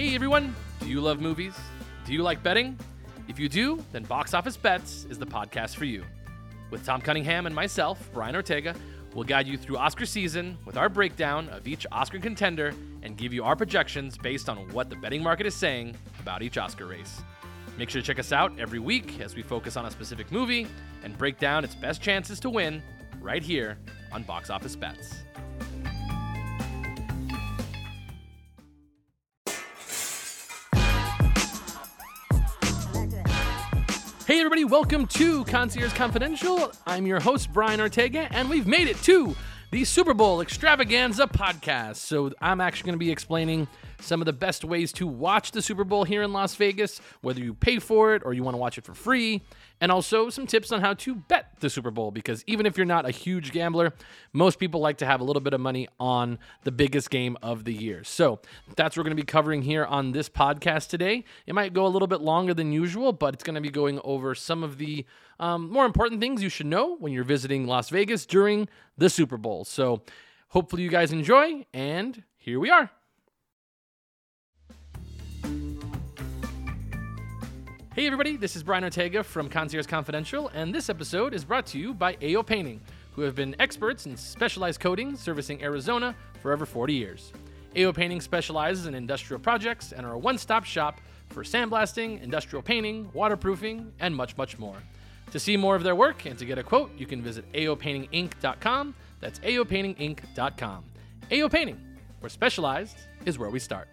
Hey everyone, do you love movies? Do you like betting? If you do, then Box Office Bets is the podcast for you. With Tom Cunningham and myself, Brian Ortega, we'll guide you through Oscar season with our breakdown of each Oscar contender and give you our projections based on what the betting market is saying about each Oscar race. Make sure to check us out every week as we focus on a specific movie and break down its best chances to win right here on Box Office Bets. Welcome to Concierge Confidential. I'm your host, Brian Ortega, and we've made it to the Super Bowl Extravaganza podcast. So, I'm actually going to be explaining some of the best ways to watch the Super Bowl here in Las Vegas, whether you pay for it or you want to watch it for free, and also some tips on how to bet the Super Bowl. Because even if you're not a huge gambler, most people like to have a little bit of money on the biggest game of the year. So that's what we're going to be covering here on this podcast today. It might go a little bit longer than usual, but it's going to be going over some of the um, more important things you should know when you're visiting Las Vegas during the Super Bowl. So hopefully you guys enjoy, and here we are. Hey everybody, this is Brian Ortega from Concierge Confidential, and this episode is brought to you by AO Painting, who have been experts in specialized coating servicing Arizona for over 40 years. AO Painting specializes in industrial projects and are a one-stop shop for sandblasting, industrial painting, waterproofing, and much, much more. To see more of their work and to get a quote, you can visit aopaintinginc.com. That's aopaintinginc.com. AO Painting, where specialized is where we start.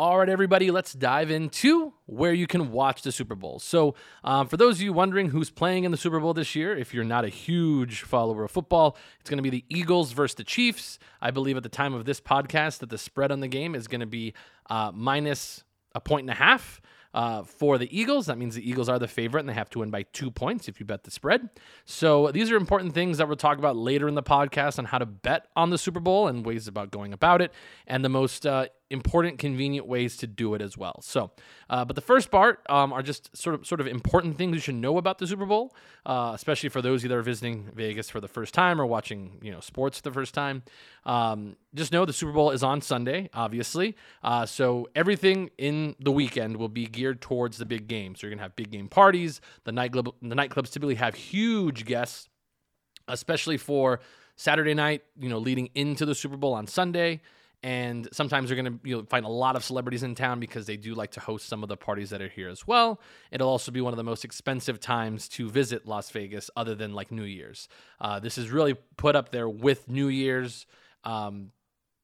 All right, everybody, let's dive into where you can watch the Super Bowl. So, um, for those of you wondering who's playing in the Super Bowl this year, if you're not a huge follower of football, it's going to be the Eagles versus the Chiefs. I believe at the time of this podcast that the spread on the game is going to be uh, minus a point and a half. Uh, for the Eagles. That means the Eagles are the favorite and they have to win by two points if you bet the spread. So these are important things that we'll talk about later in the podcast on how to bet on the Super Bowl and ways about going about it and the most uh, important, convenient ways to do it as well. So, uh, but the first part um, are just sort of sort of important things you should know about the Super Bowl, uh, especially for those that are visiting Vegas for the first time or watching you know sports for the first time. Um, just know the Super Bowl is on Sunday, obviously. Uh, so everything in the weekend will be geared towards the big game. So you're gonna have big game parties. The nightclub the nightclubs typically have huge guests, especially for Saturday night. You know, leading into the Super Bowl on Sunday and sometimes you're going to you know, find a lot of celebrities in town because they do like to host some of the parties that are here as well. It'll also be one of the most expensive times to visit Las Vegas, other than like New Year's. Uh, this is really put up there with New Year's, um,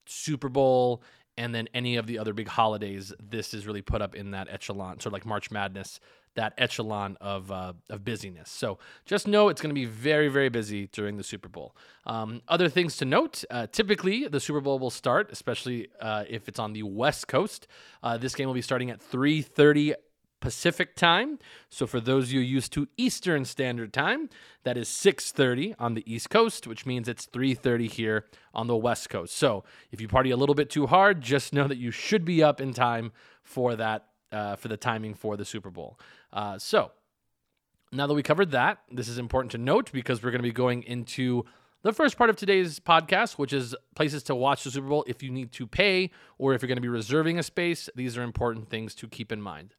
Super Bowl, and then any of the other big holidays. This is really put up in that echelon, sort of like March Madness that echelon of, uh, of busyness. So just know it's going to be very, very busy during the Super Bowl. Um, other things to note uh, typically, the Super Bowl will start, especially uh, if it's on the West Coast. Uh, this game will be starting at 3.30 Pacific time. So for those of you used to Eastern Standard Time, that is 6:30 on the East Coast, which means it's 3:30 here on the West Coast. So if you party a little bit too hard, just know that you should be up in time for that uh, for the timing for the Super Bowl. Uh, so now that we covered that, this is important to note because we're going to be going into the first part of today's podcast, which is places to watch the Super Bowl if you need to pay or if you're going to be reserving a space. These are important things to keep in mind.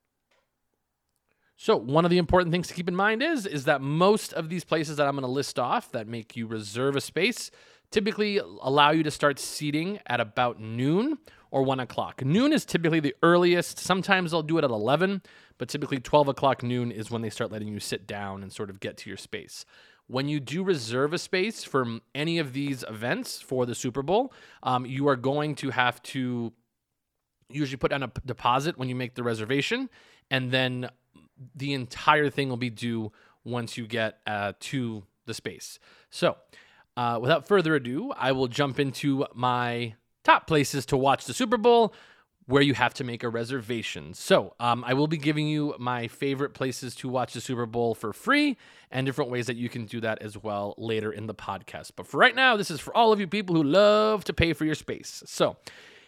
So, one of the important things to keep in mind is is that most of these places that I'm going to list off that make you reserve a space typically allow you to start seating at about noon or one o'clock. Noon is typically the earliest. Sometimes they'll do it at 11, but typically 12 o'clock noon is when they start letting you sit down and sort of get to your space. When you do reserve a space for any of these events for the Super Bowl, um, you are going to have to usually put down a deposit when you make the reservation, and then the entire thing will be due once you get uh, to the space. So, uh, without further ado, I will jump into my top places to watch the Super Bowl where you have to make a reservation. So, um, I will be giving you my favorite places to watch the Super Bowl for free and different ways that you can do that as well later in the podcast. But for right now, this is for all of you people who love to pay for your space. So,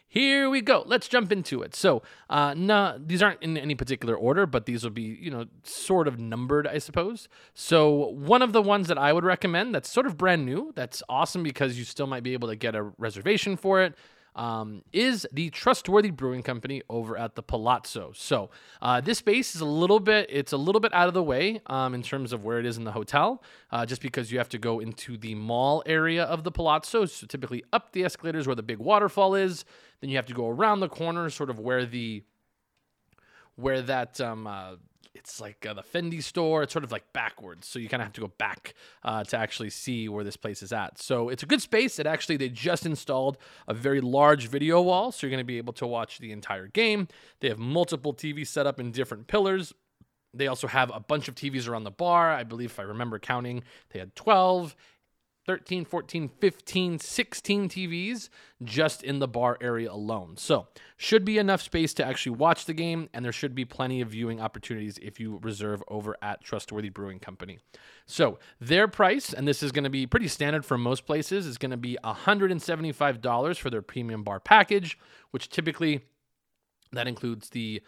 here we go. Let's jump into it. So, uh, nah, these aren't in any particular order, but these will be, you know, sort of numbered, I suppose. So, one of the ones that I would recommend that's sort of brand new, that's awesome because you still might be able to get a reservation for it um, is the trustworthy brewing company over at the Palazzo. So uh, this space is a little bit it's a little bit out of the way um, in terms of where it is in the hotel, uh, just because you have to go into the mall area of the Palazzo. So typically up the escalators where the big waterfall is, then you have to go around the corner, sort of where the where that um, uh, it's like uh, the Fendi store. It's sort of like backwards, so you kind of have to go back uh, to actually see where this place is at. So it's a good space. It actually they just installed a very large video wall, so you're going to be able to watch the entire game. They have multiple TVs set up in different pillars. They also have a bunch of TVs around the bar. I believe, if I remember counting, they had 12, 13, 14, 15, 16 TVs just in the bar area alone. So, should be enough space to actually watch the game, and there should be plenty of viewing opportunities if you reserve over at Trustworthy Brewing Company. So, their price, and this is going to be pretty standard for most places, is going to be $175 for their premium bar package, which typically that includes the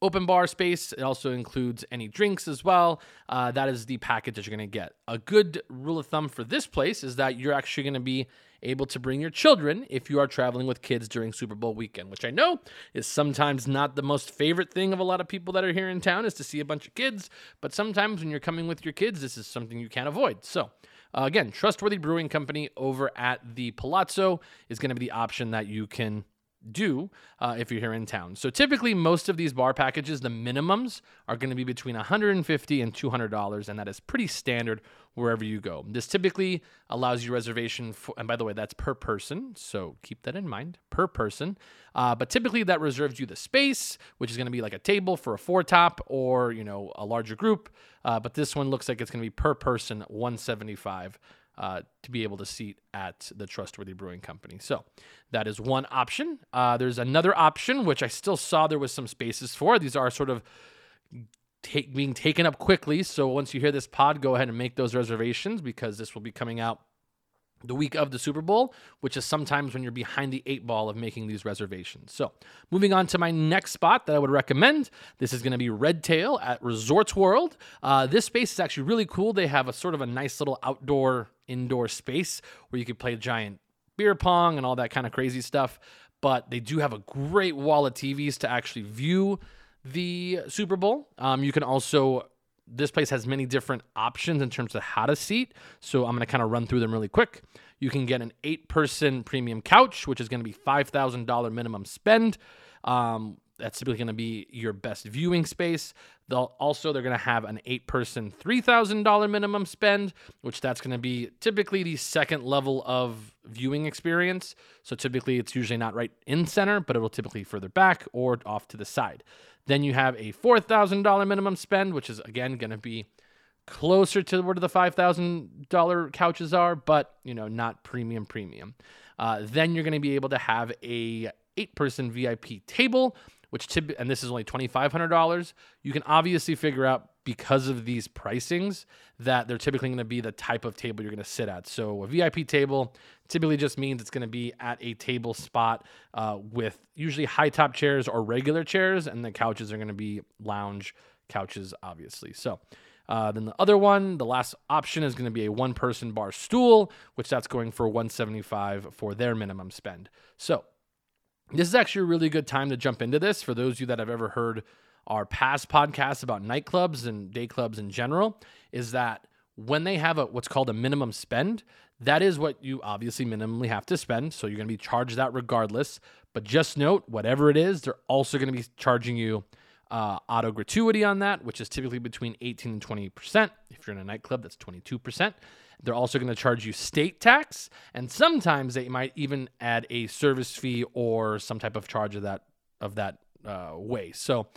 open bar space. It also includes any drinks as well. Uh, that is the package that you're going to get. A good rule of thumb for this place is that you're actually going to be able to bring your children if you are traveling with kids during Super Bowl weekend, which I know is sometimes not the most favorite thing of a lot of people that are here in town is to see a bunch of kids. But sometimes when you're coming with your kids, this is something you can't avoid. So, uh, again, Trustworthy Brewing Company over at the Palazzo is going to be the option that you can do uh, if you're here in town. So typically, most of these bar packages, the minimums are going to be between 150 and 200 dollars, and that is pretty standard wherever you go. This typically allows you reservation, for, and by the way, that's per person, so keep that in mind, per person. Uh, but typically, that reserves you the space, which is going to be like a table for a four top or you know a larger group. Uh, but this one looks like it's going to be per person 175 uh, to be able to seat at the Trustworthy Brewing Company. So that is one option. Uh, there's another option, which I still saw there was some spaces for. These are sort of being taken up quickly. So once you hear this pod, go ahead and make those reservations because this will be coming out the week of the Super Bowl, which is sometimes when you're behind the eight ball of making these reservations. So, moving on to my next spot that I would recommend. This is going to be Red Tail at Resorts World. Uh, this space is actually really cool. They have a sort of a nice little outdoor indoor space where you could play giant beer pong and all that kind of crazy stuff. But they do have a great wall of TVs to actually view the Super Bowl. Um, you can also this place has many different options in terms of how to seat. So I'm going to kind of run through them really quick. You can get an eight person premium couch, which is going to be $5,000 minimum spend. Um, that's typically going to be your best viewing space. They'll also they're going to have an eight person $3,000 minimum spend, which that's going to be typically the second level of viewing experience. So typically it's usually not right in center, but it'll typically further back or off to the side. Then you have a $4,000 minimum spend, which is again going to be closer to where the $5,000 couches are, but you know, not premium premium. Uh, then you're going to be able to have a eight person VIP table, which tip, and this is only $2,500. You can obviously figure out because of these pricings that they're typically going to be the type of table you're going to sit at. So a VIP table typically just means it's going to be at a table spot uh, with usually high top chairs or regular chairs, and the couches are going to be lounge couches, obviously. So. Uh, then the other one, the last option is going to be a one person bar stool, which that's going for 175 for their minimum spend. So this is actually a really good time to jump into this for those of you that have ever heard our past podcasts about nightclubs and day clubs in general is that when they have a what's called a minimum spend, that is what you obviously minimally have to spend. So you're going to be charged that regardless. But just note, whatever it is, they're also going to be charging you uh, auto gratuity on that, which is typically between 18 and 20%. If you're in a nightclub, that's 22%. They're also going to charge you state tax, and sometimes they might even add a service fee or some type of charge of that of that uh, way. So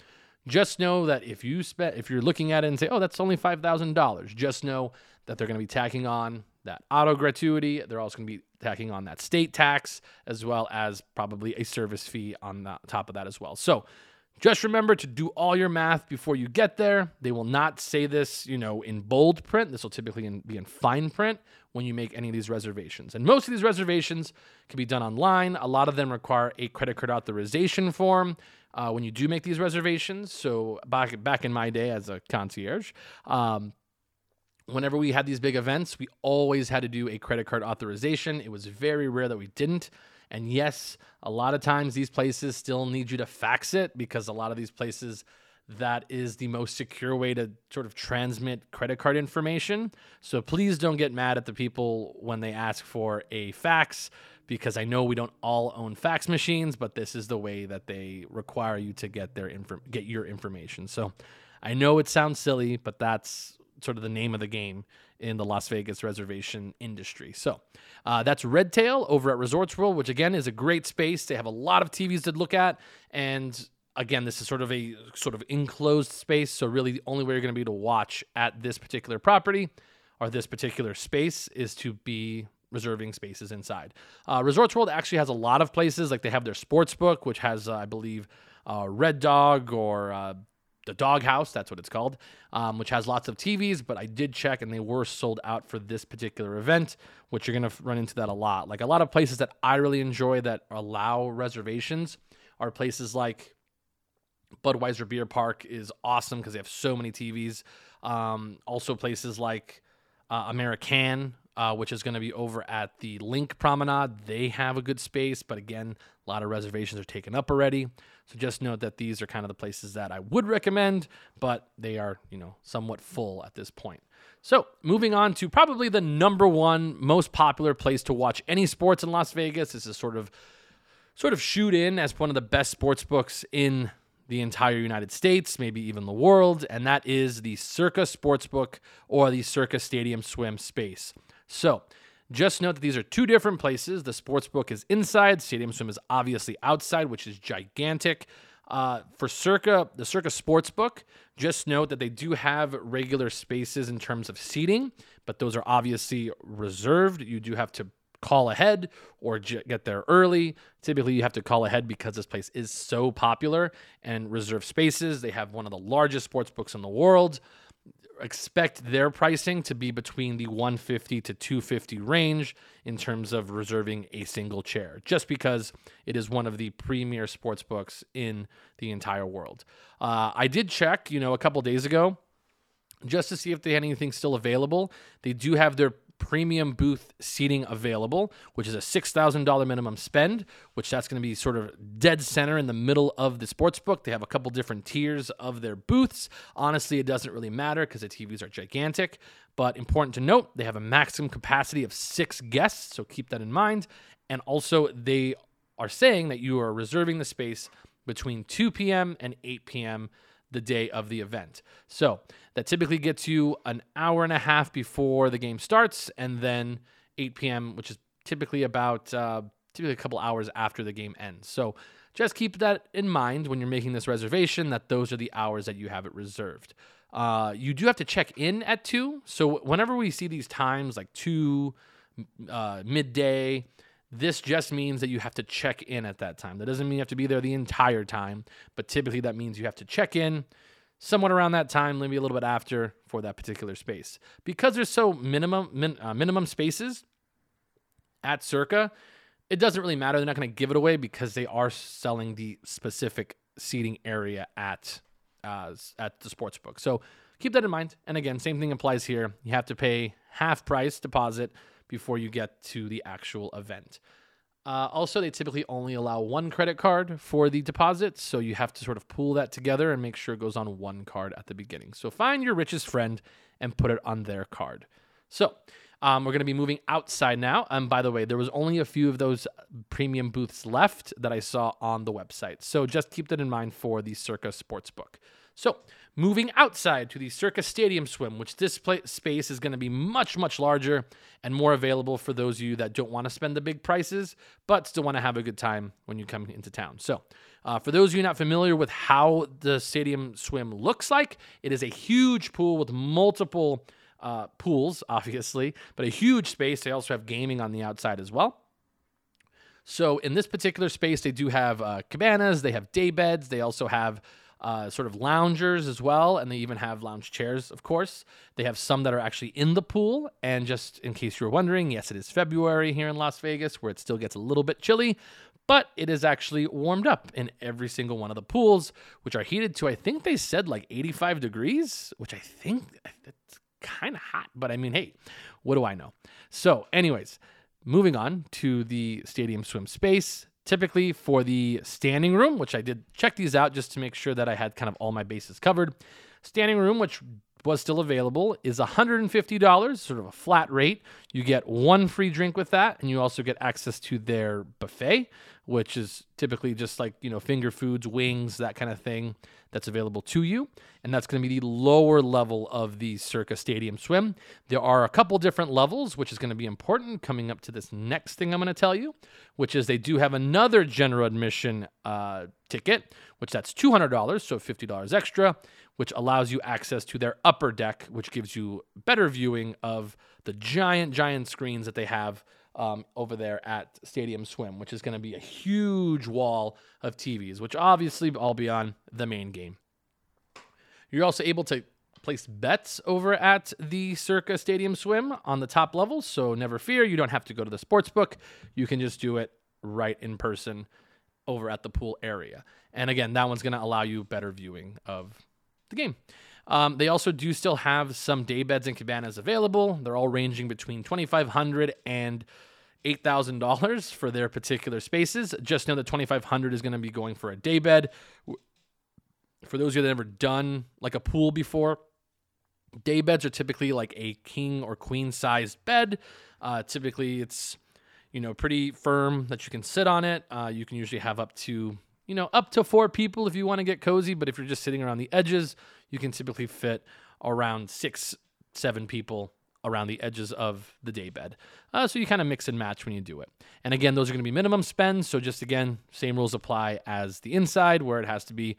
just know that if you spend, if you're looking at it and say, "Oh, that's only five thousand dollars," just know that they're going to be tacking on that auto gratuity. They're also going to be tacking on that state tax as well as probably a service fee on the top of that as well. So Just remember to do all your math before you get there. They will not say this, you know, in bold print. This will typically be in fine print when you make any of these reservations. And most of these reservations can be done online. A lot of them require a credit card authorization form uh, when you do make these reservations. So back back in my day as a concierge, um, whenever we had these big events, we always had to do a credit card authorization. It was very rare that we didn't. And yes, a lot of times these places still need you to fax it because a lot of these places that is the most secure way to sort of transmit credit card information. So please don't get mad at the people when they ask for a fax because I know we don't all own fax machines, but this is the way that they require you to get their get your information. So I know it sounds silly, but that's sort of the name of the game in the Las Vegas reservation industry. So uh, that's Redtail over at Resorts World, which again is a great space. They have a lot of TVs to look at, and again, this is sort of a sort of enclosed space. So really, the only way you're going to be to watch at this particular property or this particular space is to be reserving spaces inside. Uh, Resorts World actually has a lot of places, like they have their sports book, which has, uh, I believe, uh, Red Dog or uh, the Dog House, that's what it's called, um, which has lots of TVs. But I did check and they were sold out for this particular event, which you're going to run into that a lot. Like a lot of places that I really enjoy that allow reservations are places like Budweiser Beer Park is awesome because they have so many TVs. Um, also, places like uh, American, uh, which is going to be over at the LINQ Promenade. They have a good space, but again, a lot of reservations are taken up already. So just note that these are kind of the places that I would recommend, but they are, you know, somewhat full at this point. So moving on to probably the number one most popular place to watch any sports in Las Vegas. This is sort of sort of shoot in as one of the best sports books in the entire United States, maybe even the world, and that is the Circa Sportsbook or the Circa Stadium Swim space. So, just note that these are two different places. The sports book is inside, Stadium Swim is obviously outside, which is gigantic. Uh, for Circa, the Circa Sportsbook, just note that they do have regular spaces in terms of seating, but those are obviously reserved. You do have to call ahead or j- get there early. Typically, you have to call ahead because this place is so popular and reserve spaces. They have one of the largest sports books in the world expect their pricing to be between the 150 to 250 range in terms of reserving a single chair just because it is one of the premier sports books in the entire world. Uh, i did check you know a couple days ago just to see if they had anything still available. They do have their premium booth seating available, which is a $6,000 minimum spend, which that's going to be sort of dead center in the middle of the sports book. They have a couple different tiers of their booths. Honestly, it doesn't really matter because the TVs are gigantic, but important to note, they have a maximum capacity of six guests, so keep that in mind. And also, they are saying that you are reserving the space between 2 p.m. and 8 p.m the day of the event. So that typically gets you an hour and a half before the game starts, and then 8 p.m., which is typically about uh, typically a couple hours after the game ends. So just keep that in mind when you're making this reservation that those are the hours that you have it reserved. Uh, you do have to check in at two. So whenever we see these times like two, uh, midday, this just means that you have to check in at that time. That doesn't mean you have to be there the entire time, but typically that means you have to check in somewhat around that time, maybe a little bit after for that particular space. Because there's so minimum min, uh, minimum spaces at Circa, it doesn't really matter. They're not going to give it away because they are selling the specific seating area at uh, at the sports book. So keep that in mind. And again, same thing applies here. You have to pay half price deposit before you get to the actual event. Uh, also, they typically only allow one credit card for the deposit, so you have to sort of pool that together and make sure it goes on one card at the beginning. So find your richest friend and put it on their card. So um, we're going to be moving outside now. And by the way, there was only a few of those premium booths left that I saw on the website. So just keep that in mind for the Circa Sportsbook. So moving outside to the Circa Stadium Swim, which this space is going to be much, much larger and more available for those of you that don't want to spend the big prices, but still want to have a good time when you come into town. So, uh, for those of you not familiar with how the Stadium Swim looks like, it is a huge pool with multiple uh, pools, obviously, but a huge space. They also have gaming on the outside as well. So in this particular space, they do have uh, cabanas, they have day beds, they also have uh, sort of loungers as well, and they even have lounge chairs, of course. They have some that are actually in the pool. And just in case you were wondering, yes, it is February here in Las Vegas, where it still gets a little bit chilly, but it is actually warmed up in every single one of the pools, which are heated to, I think they said like 85 degrees, which I think that's kind of hot. But I mean, hey, what do I know? So, anyways, moving on to the stadium swim space typically for the standing room, which I did check these out just to make sure that I had kind of all my bases covered. Standing room, which was still available, is $150, sort of a flat rate. You get one free drink with that, and you also get access to their buffet, which is typically just like, you know, finger foods, wings, that kind of thing that's available to you. And that's going to be the lower level of the Circa Stadium Swim. There are a couple different levels, which is going to be important coming up to this next thing I'm going to tell you, which is they do have another general admission uh, ticket, which that's $200, so $50 extra, which allows you access to their upper deck, which gives you better viewing of the giant, giant screens that they have um, over there at Stadium Swim, which is going to be a huge wall of TVs, which obviously all be on the main game. You're also able to place bets over at the Circa Stadium Swim on the top levels, so never fear, you don't have to go to the sports book. You can just do it right in person over at the pool area. And again, that one's going to allow you better viewing of the game. Um, they also do still have some day beds and cabanas available. They're all ranging between $2,500 and $8,000 for their particular spaces. Just know that 2500 is going to be going for a day bed. For those of you that have never done like a pool before, day beds are typically like a king or queen sized bed. Uh, typically, it's you know pretty firm that you can sit on it. Uh, you can usually have up to you know up to four people if you want to get cozy. But if you're just sitting around the edges, you can typically fit around six, seven people around the edges of the daybed. Uh, so you kind of mix and match when you do it. And again, those are going to be minimum spends. So just again, same rules apply as the inside, where it has to be.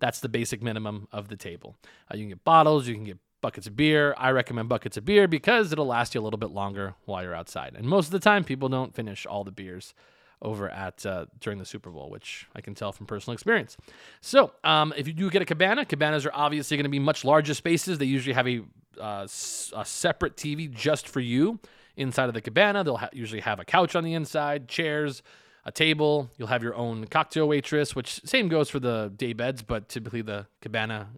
That's the basic minimum of the table. Uh, you can get bottles, you can get buckets of beer. I recommend buckets of beer because it'll last you a little bit longer while you're outside. And most of the time, people don't finish all the beers over at uh, during the Super Bowl, which I can tell from personal experience. So, um, if you do get a cabana, cabanas are obviously going to be much larger spaces. They usually have a, uh, a separate TV just for you inside of the cabana. They'll ha- usually have a couch on the inside, chairs, a table. You'll have your own cocktail waitress, which same goes for the day beds, but typically the cabana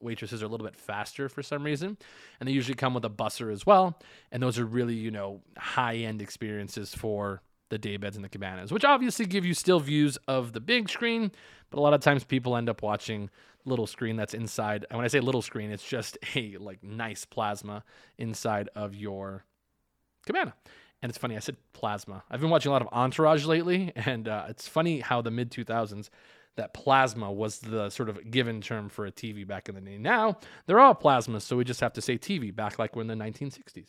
waitresses are a little bit faster for some reason and they usually come with a busser as well and those are really you know high end experiences for the day beds and the cabanas, which obviously give you still views of the big screen, but a lot of times people end up watching little screen that's inside. And when I say little screen, it's just a like nice plasma inside of your cabana. And it's funny, I said plasma. I've been watching a lot of Entourage lately, and uh, it's funny how the mid 2000s that plasma was the sort of given term for a TV back in the day. Now they're all plasmas, so we just have to say TV back like we're in the 1960s.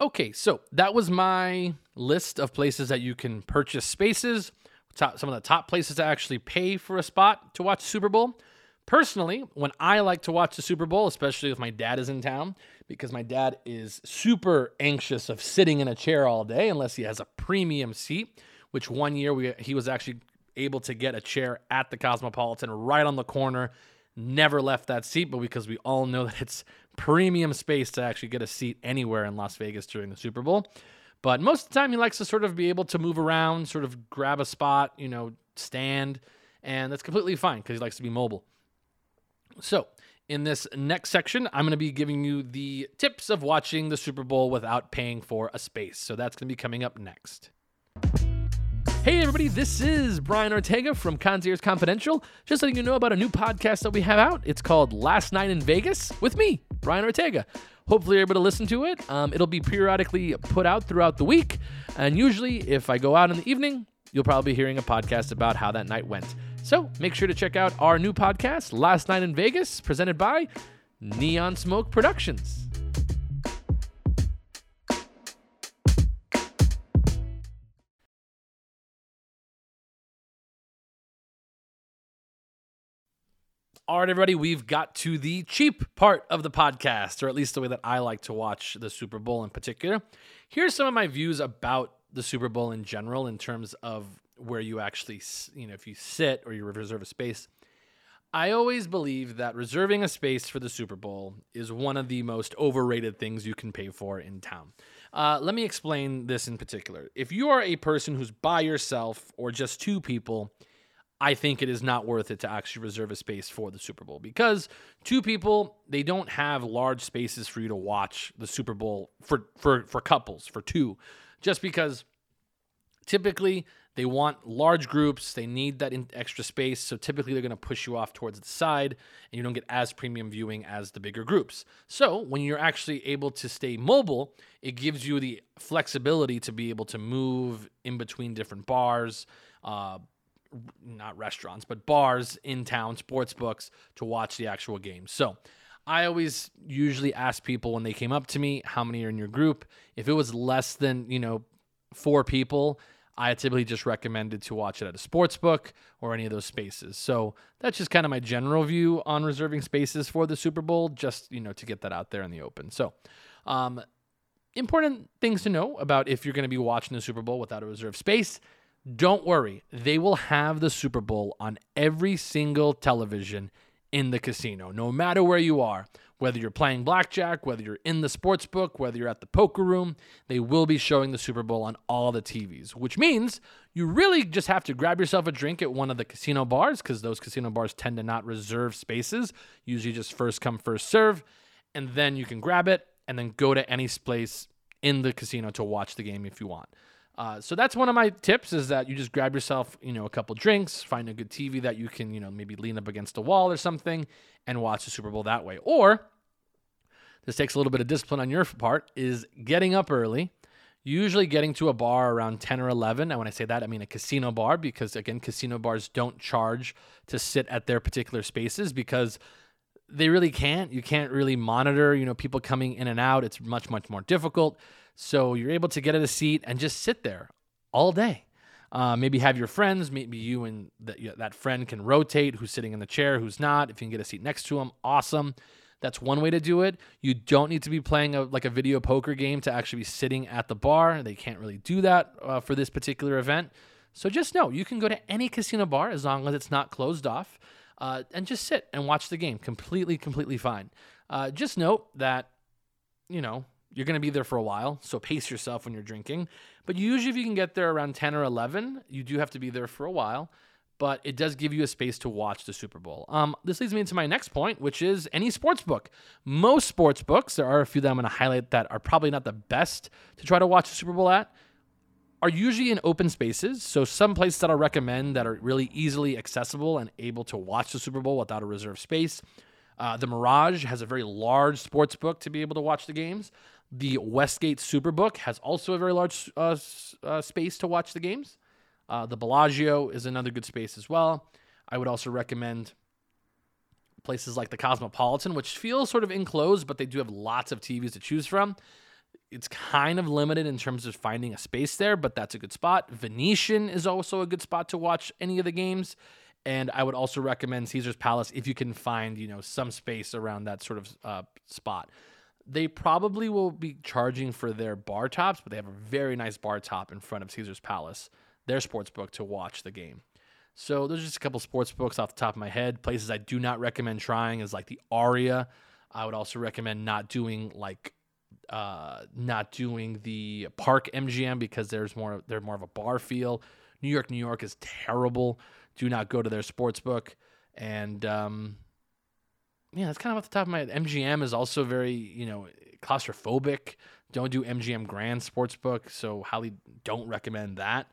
Okay, so that was my list of places that you can purchase spaces, top, some of the top places to actually pay for a spot to watch Super Bowl. Personally, when I like to watch the Super Bowl, especially if my dad is in town, because my dad is super anxious of sitting in a chair all day unless he has a premium seat, which one year we, he was actually able to get a chair at the Cosmopolitan right on the corner. Never left that seat, but because we all know that it's premium space to actually get a seat anywhere in Las Vegas during the Super Bowl. But most of the time, he likes to sort of be able to move around, sort of grab a spot, you know, stand, and that's completely fine because he likes to be mobile. So, in this next section, I'm going to be giving you the tips of watching the Super Bowl without paying for a space. So, that's going to be coming up next. Hey, everybody, this is Brian Ortega from Concierge Confidential. Just letting you know about a new podcast that we have out. It's called Last Night in Vegas with me, Brian Ortega. Hopefully, you're able to listen to it. Um, it'll be periodically put out throughout the week. And usually, if I go out in the evening, you'll probably be hearing a podcast about how that night went. So make sure to check out our new podcast, Last Night in Vegas, presented by Neon Smoke Productions. All right, everybody, we've got to the cheap part of the podcast, or at least the way that I like to watch the Super Bowl in particular. Here's some of my views about the Super Bowl in general in terms of where you actually, you know, if you sit or you reserve a space. I always believe that reserving a space for the Super Bowl is one of the most overrated things you can pay for in town. Uh, let me explain this in particular. If you are a person who's by yourself or just two people, I think it is not worth it to actually reserve a space for the Super Bowl because two people they don't have large spaces for you to watch the Super Bowl for for for couples for two just because typically they want large groups they need that extra space. So typically they're going to push you off towards the side and you don't get as premium viewing as the bigger groups. So when you're actually able to stay mobile it gives you the flexibility to be able to move in between different bars uh, not restaurants, but bars in town, sports books to watch the actual game. So I always usually ask people when they came up to me, how many are in your group? If it was less than, you know, four people, I typically just recommended to watch it at a sports book or any of those spaces. So that's just kind of my general view on reserving spaces for the Super Bowl, just, you know, to get that out there in the open. So, um, important things to know about if you're going to be watching the Super Bowl without a reserved space don't worry, they will have the Super Bowl on every single television in the casino, no matter where you are. Whether you're playing blackjack, whether you're in the sports book, whether you're at the poker room, they will be showing the Super Bowl on all the TVs, which means you really just have to grab yourself a drink at one of the casino bars because those casino bars tend to not reserve spaces, usually just first come, first serve. And then you can grab it and then go to any place in the casino to watch the game if you want. Uh, so that's one of my tips is that you just grab yourself, you know, a couple drinks, find a good TV that you can, you know, maybe lean up against a wall or something and watch the Super Bowl that way. Or this takes a little bit of discipline on your part is getting up early, usually getting to a bar around 10 or 11. And when I say that, I mean a casino bar because again, casino bars don't charge to sit at their particular spaces because they really can't. You can't really monitor, you know, people coming in and out. It's much much more difficult. So you're able to get at a seat and just sit there all day. Uh, maybe have your friends, maybe you and the, that friend can rotate who's sitting in the chair, who's not. If you can get a seat next to them, awesome. That's one way to do it. You don't need to be playing a, like a video poker game to actually be sitting at the bar. They can't really do that uh, for this particular event. So just know you can go to any casino bar as long as it's not closed off uh, and just sit and watch the game. Completely, completely fine. Uh, just note that, you know, you're going to be there for a while, so pace yourself when you're drinking. But usually, if you can get there around 10 or 11, you do have to be there for a while. But it does give you a space to watch the Super Bowl. Um, this leads me into my next point, which is any sports book. Most sports books, there are a few that I'm going to highlight that are probably not the best to try to watch the Super Bowl at, are usually in open spaces. So, some places that I'll recommend that are really easily accessible and able to watch the Super Bowl without a reserved space. Uh, the Mirage has a very large sports book to be able to watch the games. The Westgate Superbook has also a very large uh, uh, space to watch the games. Uh, the Bellagio is another good space as well. I would also recommend places like the Cosmopolitan, which feels sort of enclosed, but they do have lots of TVs to choose from. It's kind of limited in terms of finding a space there, but that's a good spot. Venetian is also a good spot to watch any of the games. And I would also recommend Caesar's Palace if you can find, you know, some space around that sort of uh, spot they probably will be charging for their bar tops, but they have a very nice bar top in front of Caesar's Palace, their sports book, to watch the game. So there's just a couple sports books off the top of my head. Places I do not recommend trying is like the Aria. I would also recommend not doing like uh, not doing the Park MGM because there's more they're more of a bar feel. New York, New York is terrible. Do not go to their sports book. And um, yeah, that's kind of off the top of my head. MGM is also very, you know, claustrophobic. Don't do MGM Grand Sportsbook, so highly don't recommend that.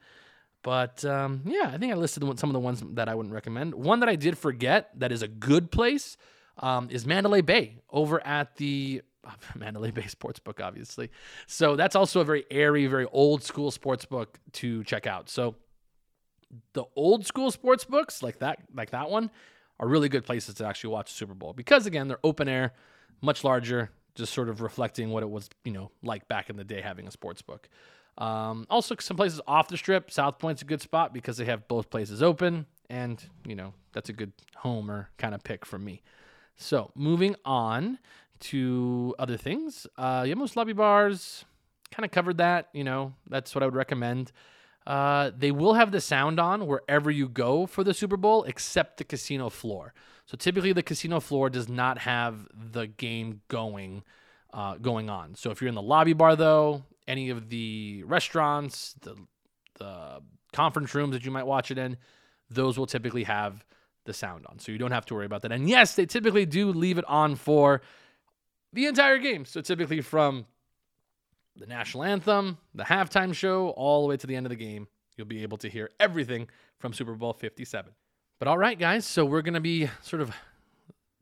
But um, yeah, I think I listed some of the ones that I wouldn't recommend. One that I did forget that is a good place um, is Mandalay Bay over at the Mandalay Bay Sportsbook, obviously. So that's also a very airy, very old school sportsbook to check out. So the old school sports books like that, like that one, are really good places to actually watch the Super Bowl because again, they're open air, much larger, just sort of reflecting what it was, you know, like back in the day having a sports book. Um, also, some places off the strip, South Point's a good spot because they have both places open, and you know that's a good homer kind of pick for me. So moving on to other things, uh, yeah, most lobby bars. kind of covered that. You know, that's what I would recommend. Uh, they will have the sound on wherever you go for the Super Bowl, except the casino floor. So typically, the casino floor does not have the game going uh, going on. So if you're in the lobby bar, though, any of the restaurants, the the conference rooms that you might watch it in, those will typically have the sound on. So you don't have to worry about that. And yes, they typically do leave it on for the entire game. So typically from the national anthem, the halftime show, all the way to the end of the game. You'll be able to hear everything from Super Bowl 57. But all right, guys, so we're going to be sort of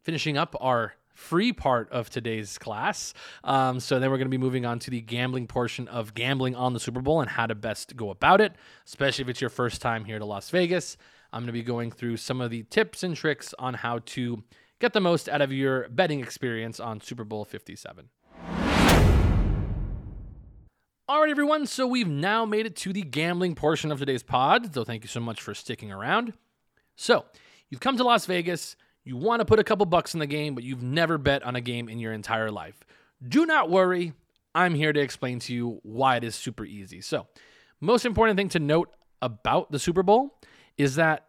finishing up our free part of today's class. Um, so then we're going to be moving on to the gambling portion of gambling on the Super Bowl and how to best go about it, especially if it's your first time here to Las Vegas. I'm going to be going through some of the tips and tricks on how to get the most out of your betting experience on Super Bowl 57. All right, everyone. So we've now made it to the gambling portion of today's pod. So thank you so much for sticking around. So you've come to Las Vegas. You want to put a couple bucks in the game, but you've never bet on a game in your entire life. Do not worry. I'm here to explain to you why it is super easy. So, most important thing to note about the Super Bowl is that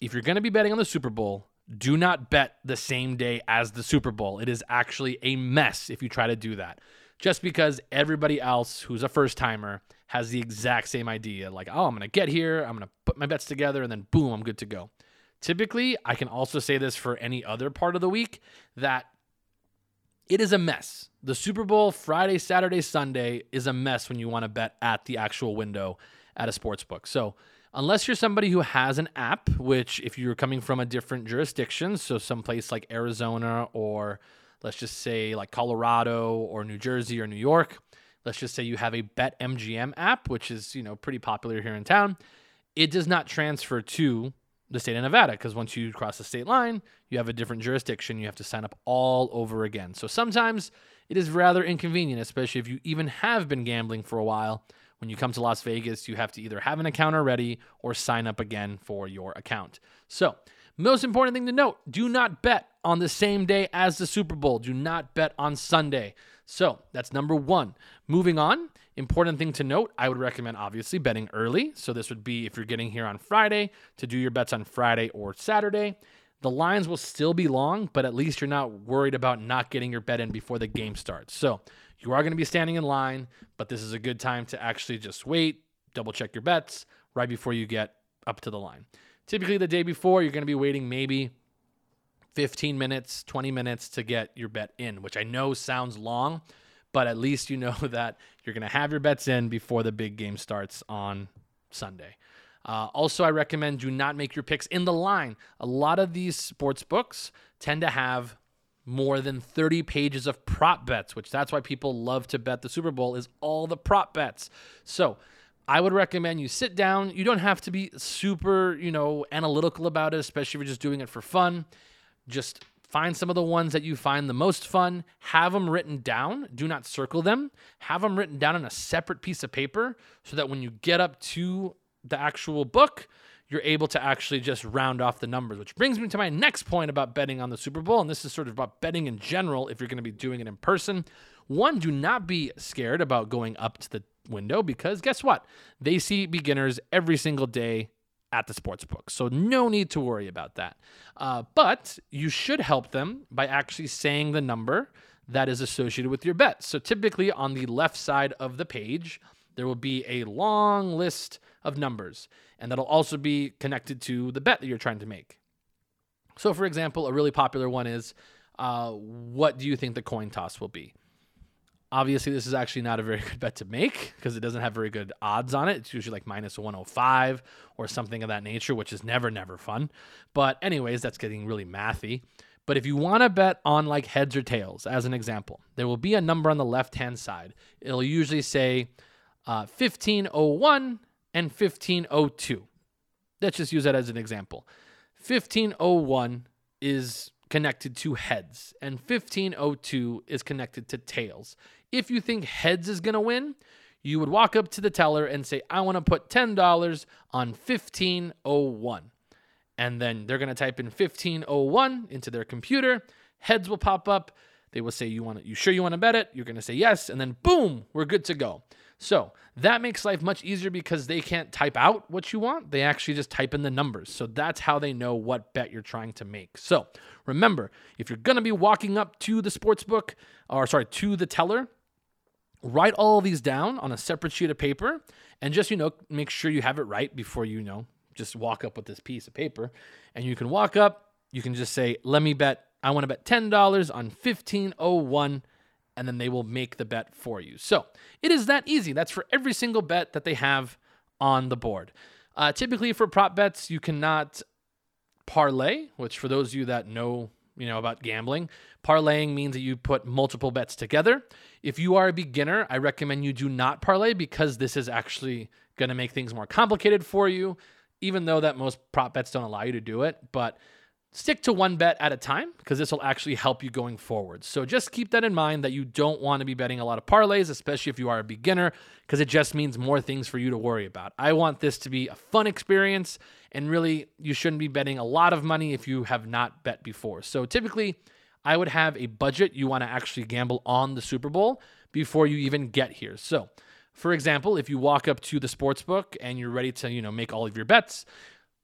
if you're going to be betting on the Super Bowl, do not bet the same day as the Super Bowl. It is actually a mess if you try to do that just because everybody else who's a first timer has the exact same idea like, oh, I'm going to get here, I'm going to put my bets together, and then boom, I'm good to go. Typically, I can also say this for any other part of the week that it is a mess. The Super Bowl Friday, Saturday, Sunday is a mess when you want to bet at the actual window at a sports book. So, unless you're somebody who has an app, which if you're coming from a different jurisdiction, so someplace like Arizona or let's just say like Colorado or New Jersey or New York, let's just say you have a BetMGM app, which is, you know, pretty popular here in town, it does not transfer to the state of Nevada because once you cross the state line, you have a different jurisdiction. You have to sign up all over again. So sometimes it is rather inconvenient, especially if you even have been gambling for a while. When you come to Las Vegas, you have to either have an account already or sign up again for your account. So most important thing to note do not bet on the same day as the Super Bowl. Do not bet on Sunday. So that's number one. Moving on, important thing to note I would recommend obviously betting early. So this would be if you're getting here on Friday to do your bets on Friday or Saturday. The lines will still be long, but at least you're not worried about not getting your bet in before the game starts. So you are going to be standing in line, but this is a good time to actually just wait, double check your bets right before you get up to the line. Typically, the day before, you're going to be waiting maybe 15 minutes, 20 minutes to get your bet in, which I know sounds long, but at least you know that you're going to have your bets in before the big game starts on Sunday. Uh, also, I recommend do not make your picks in the line. A lot of these sports books tend to have more than 30 pages of prop bets, which that's why people love to bet the Super Bowl is all the prop bets. So I would recommend you sit down. You don't have to be super, you know, analytical about it, especially if you're just doing it for fun. Just find some of the ones that you find the most fun, have them written down, do not circle them, have them written down on a separate piece of paper so that when you get up to the actual book, you're able to actually just round off the numbers, which brings me to my next point about betting on the Super Bowl. And this is sort of about betting in general if you're going to be doing it in person. One, do not be scared about going up to the window because guess what? They see beginners every single day at the sports book. So no need to worry about that. Uh, but you should help them by actually saying the number that is associated with your bet. So typically on the left side of the page, there will be a long list of numbers, and that'll also be connected to the bet that you're trying to make. So, for example, a really popular one is uh, what do you think the coin toss will be? Obviously, this is actually not a very good bet to make because it doesn't have very good odds on it. It's usually like minus 105 or something of that nature, which is never, never fun. But, anyways, that's getting really mathy. But if you want to bet on like heads or tails, as an example, there will be a number on the left hand side. It'll usually say uh, 1501 and 1502. Let's just use that as an example. 1501 is connected to heads, and 1502 is connected to tails. If you think heads is going to win, you would walk up to the teller and say, I want to put $10 on 1501. And then they're going to type in 1501 into their computer. Heads will pop up. They will say, "You want it? You sure you want to bet it?" You're going to say yes, and then boom, we're good to go. So that makes life much easier because they can't type out what you want. They actually just type in the numbers. So that's how they know what bet you're trying to make. So remember, if you're going to be walking up to the sports book, or sorry, to the teller, write all these down on a separate sheet of paper and just, you know, make sure you have it right before you know, just walk up with this piece of paper. And you can walk up, you can just say, let me bet, I want to bet $10 on 1501 and then they will make the bet for you. So it is that easy. That's for every single bet that they have on the board. Uh, typically, for prop bets, you cannot parlay, which for those of you that know, you know about gambling, parlaying means that you put multiple bets together. If you are a beginner, I recommend you do not parlay because this is actually going to make things more complicated for you. Even though that most prop bets don't allow you to do it, but stick to one bet at a time because this will actually help you going forward. So just keep that in mind that you don't want to be betting a lot of parlays, especially if you are a beginner, because it just means more things for you to worry about. I want this to be a fun experience, and really, you shouldn't be betting a lot of money if you have not bet before. So typically, I would have a budget you want to actually gamble on the Super Bowl before you even get here. So, for example, if you walk up to the sports book and you're ready to, you know, make all of your bets,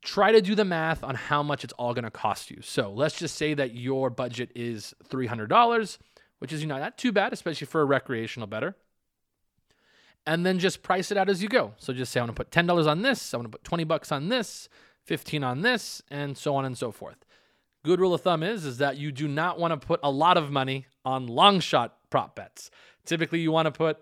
try to do the math on how much it's all going to cost you. So let's just say that your budget is $300, which is, you know, not too bad, especially for a recreational bettor. And then just price it out as you go. So just say, I want to put $10 on this, I want to put 20 bucks on this, 15 on this, and so on and so forth. Good rule of thumb is, is that you do not want to put a lot of money on long shot prop bets. Typically, you want to put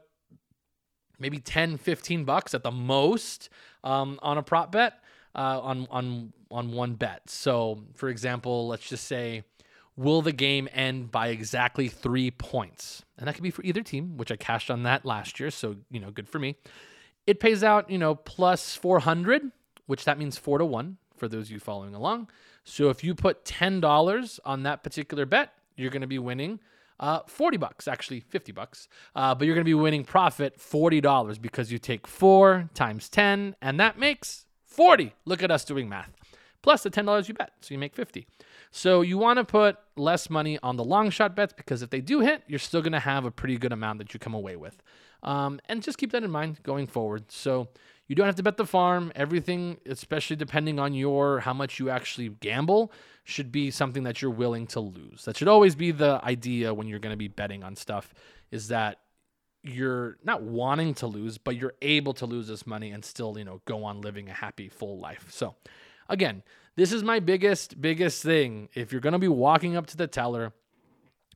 maybe 10, 15 bucks at the most um, on a prop bet uh, on on on one bet. So, for example, let's just say, will the game end by exactly three points? And that could be for either team, which I cashed on that last year. So, you know, good for me. It pays out, you know, plus 400, which that means four to one for those of you following along. So, if you put $10 on that particular bet, you're going to be winning uh, 40 bucks, actually 50 bucks. Uh, but you're going to be winning profit $40 because you take four times 10, and that makes 40. Look at us doing math. Plus the $10 you bet. So you make 50. So you want to put less money on the long shot bets because if they do hit, you're still going to have a pretty good amount that you come away with. Um, and just keep that in mind going forward. So you don't have to bet the farm. Everything, especially depending on your how much you actually gamble, should be something that you're willing to lose. That should always be the idea when you're going to be betting on stuff is that you're not wanting to lose, but you're able to lose this money and still, you know, go on living a happy, full life. So, again, this is my biggest, biggest thing. If you're going to be walking up to the teller,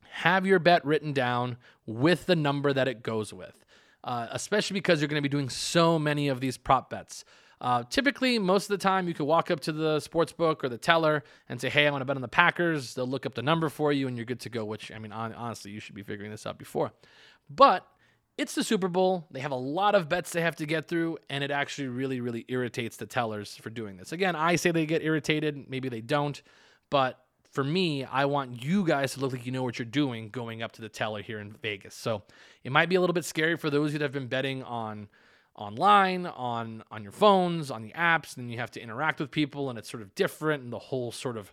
have your bet written down with the number that it goes with, uh, especially because you're going to be doing so many of these prop bets. Uh, typically, most of the time, you could walk up to the sports book or the teller and say, Hey, I want to bet on the Packers. They'll look up the number for you and you're good to go, which, I mean, honestly, you should be figuring this out before. But it's the Super Bowl. They have a lot of bets they have to get through, and it actually really, really irritates the tellers for doing this. Again, I say they get irritated. Maybe they don't. But for me, I want you guys to look like you know what you're doing going up to the teller here in Vegas. So it might be a little bit scary for those who have been betting on online, on on your phones, on the apps, and you have to interact with people, and it's sort of different, and the whole sort of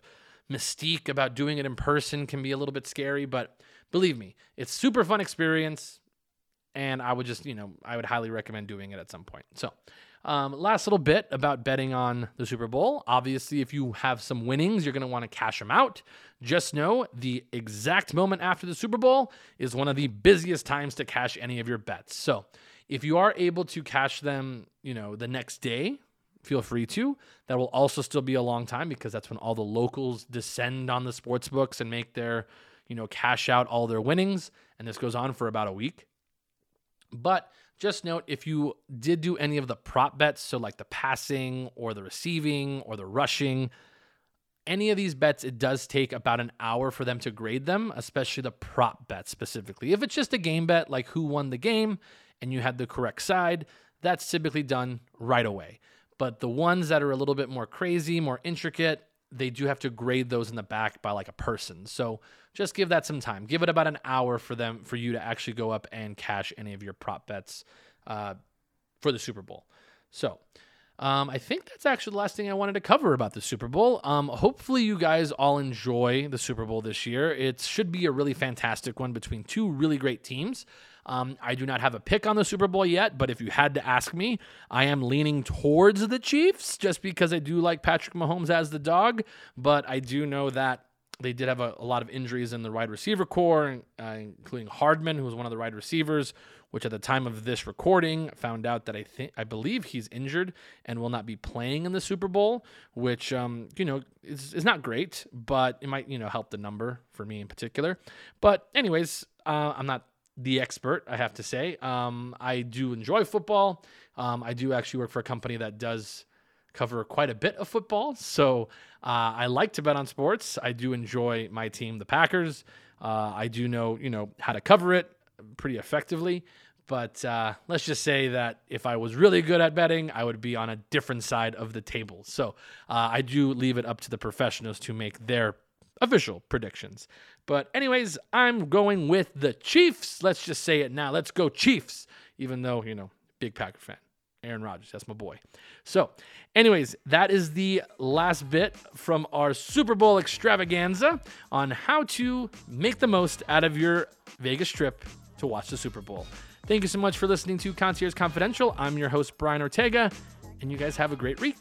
mystique about doing it in person can be a little bit scary. But believe me, it's super fun experience and I would just, you know, I would highly recommend doing it at some point. So, um, last little bit about betting on the Super Bowl. Obviously, if you have some winnings, you're going to want to cash them out. Just know the exact moment after the Super Bowl is one of the busiest times to cash any of your bets. So, if you are able to cash them, you know, the next day, feel free to. That will also still be a long time because that's when all the locals descend on the sports books and make their, you know, cash out all their winnings. And this goes on for about a week. But just note if you did do any of the prop bets, so like the passing or the receiving or the rushing, any of these bets, it does take about an hour for them to grade them, especially the prop bet specifically. If it's just a game bet, like who won the game and you had the correct side, that's typically done right away. But the ones that are a little bit more crazy, more intricate, they do have to grade those in the back by like a person. So just give that some time. Give it about an hour for them for you to actually go up and cash any of your prop bets uh, for the Super Bowl. So um, I think that's actually the last thing I wanted to cover about the Super Bowl. Um, hopefully, you guys all enjoy the Super Bowl this year. It should be a really fantastic one between two really great teams. Um, I do not have a pick on the Super Bowl yet, but if you had to ask me, I am leaning towards the Chiefs just because I do like Patrick Mahomes as the dog. But I do know that they did have a, a lot of injuries in the wide receiver corps, uh, including Hardman, who was one of the wide receivers, which at the time of this recording found out that I think I believe he's injured and will not be playing in the Super Bowl, which um, you know is, is not great, but it might you know help the number for me in particular. But anyways, uh, I'm not the expert, I have to say. Um, I do enjoy football. Um, I do actually work for a company that does cover quite a bit of football. So uh, I like to bet on sports. I do enjoy my team, the Packers. Uh, I do know, you know, how to cover it pretty effectively. But uh, let's just say that if I was really good at betting, I would be on a different side of the table. So uh, I do leave it up to the professionals to make their official predictions. But, anyways, I'm going with the Chiefs. Let's just say it now. Let's go, Chiefs. Even though, you know, big Packer fan. Aaron Rodgers. That's my boy. So, anyways, that is the last bit from our Super Bowl extravaganza on how to make the most out of your Vegas trip to watch the Super Bowl. Thank you so much for listening to Concierge Confidential. I'm your host, Brian Ortega, and you guys have a great week.